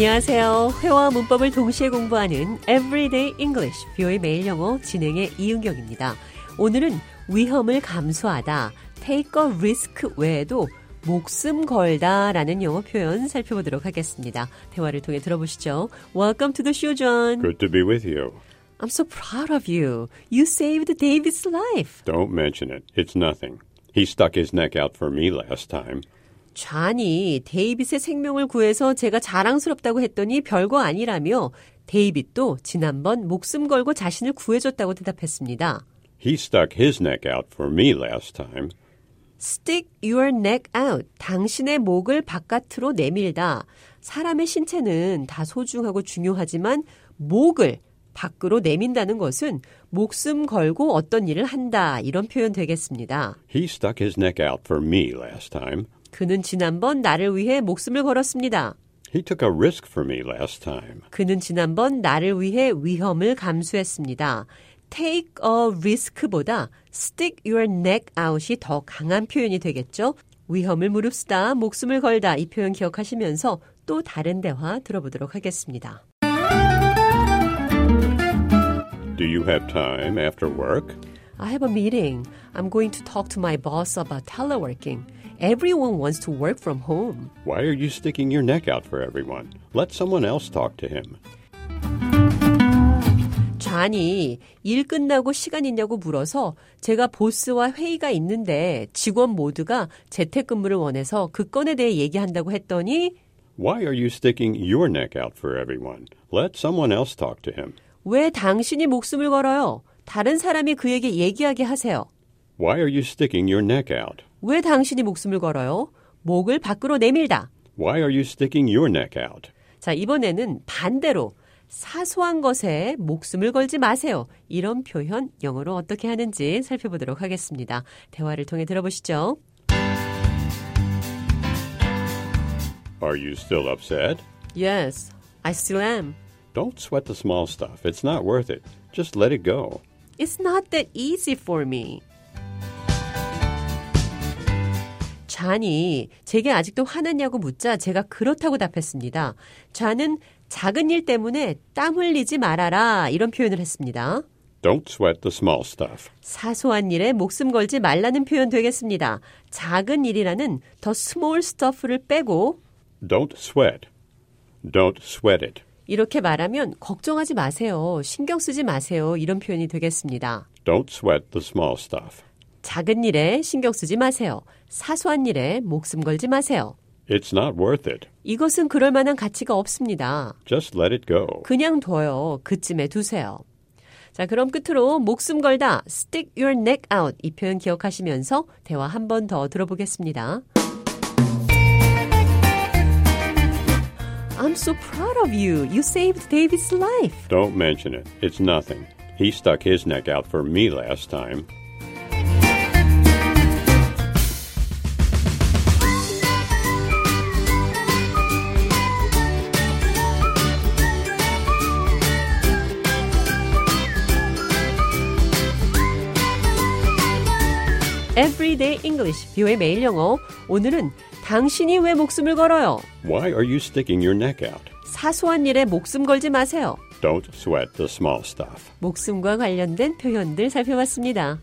안녕하세요. 회화와 문법을 동시에 공부하는 Everyday English, 뷰의 매일 영어 진행의 이은경입니다. 오늘은 위험을 감수하다, take a risk 외에도 목숨 걸다 라는 영어 표현 살펴보도록 하겠습니다. 대화를 통해 들어보시죠. Welcome to the show, John. Good to be with you. I'm so proud of you. You saved David's life. Don't mention it. It's nothing. He stuck his neck out for me last time. 좌니 데이빗의 생명을 구해서 제가 자랑스럽다고 했더니 별거 아니라며 데이빗도 지난번 목숨 걸고 자신을 구해줬다고 대답했습니다. He stuck his neck out for me last time. Stick your neck out. 당신의 목을 바깥으로 내밀다. 사람의 신체는 다 소중하고 중요하지만 목을 밖으로 내민다는 것은 목숨 걸고 어떤 일을 한다. 이런 표현 되겠습니다. He stuck his neck out for me last time. 그는 지난번 나를 위해 목숨을 걸었습니다. He took a risk for me last time. 그는 지난번 나를 위해 위험을 감수했습니다. take a risk보다 stick your neck out이 더 강한 표현이 되겠죠. 위험을 무릅쓰다, 목숨을 걸다 이 표현 기억하시면서 또 다른 대화 들어보도록 하겠습니다. Do you have time after work? I have a meeting. I'm going to talk to my boss about teleworking. Everyone wants to work from home. Why are you sticking your neck out for everyone? Let someone else talk to him. 좌니 일 끝나고 시간 있냐고 물어서 제가 보스와 회의가 있는데 직원 모두가 재택근무를 원해서 그 건에 대해 얘기한다고 했더니 Why are you sticking your neck out for everyone? Let someone else talk to him. 왜 당신이 목숨을 걸어요? 다른 사람이 그에게 얘기하게 하세요. Why are you sticking your neck out? 왜 당신이 목숨을 걸어요? 목을 밖으로 내밀다. Why are you sticking your neck out? 자, 이번에는 반대로 사소한 것에 목숨을 걸지 마세요. 이런 표현 영어로 어떻게 하는지 살펴보도록 하겠습니다. 대화를 통해 들어보시죠. Are you still upset? Yes, I still am. Don't sweat the small stuff. It's not worth it. Just let it go. It's not that easy for me. 좌니 제게 아직도 화났냐고 묻자 제가 그렇다고 답했습니다. 좌는 작은 일 때문에 땀 흘리지 말아라 이런 표현을 했습니다. Don't sweat the small stuff. 사소한 일에 목숨 걸지 말라는 표현 되겠습니다. 작은 일이라는 더 small stuff를 빼고 Don't sweat. Don't sweat it. 이렇게 말하면 걱정하지 마세요. 신경 쓰지 마세요. 이런 표현이 되겠습니다. Don't sweat the small stuff. 작은 일에 신경 쓰지 마세요. 사소한 일에 목숨 걸지 마세요. It's not worth it. 이것은 그럴 만한 가치가 없습니다. Just let it go. 그냥 둬요. 그쯤에 두세요. 자, 그럼 끝으로 목숨 걸다, stick your neck out 이 표현 기억하시면서 대화 한 번 더 들어보겠습니다. I'm so proud of you. You saved David's life. Don't mention it. It's nothing. He stuck his neck out for me last time. Everyday English, 뷰의 매일 영어. 오늘은 당신이 왜 목숨을 걸어요? Why are you sticking your neck out? 사소한 일에 목숨 걸지 마세요. Don't sweat the small stuff. 목숨과 관련된 표현들 살펴봤습니다.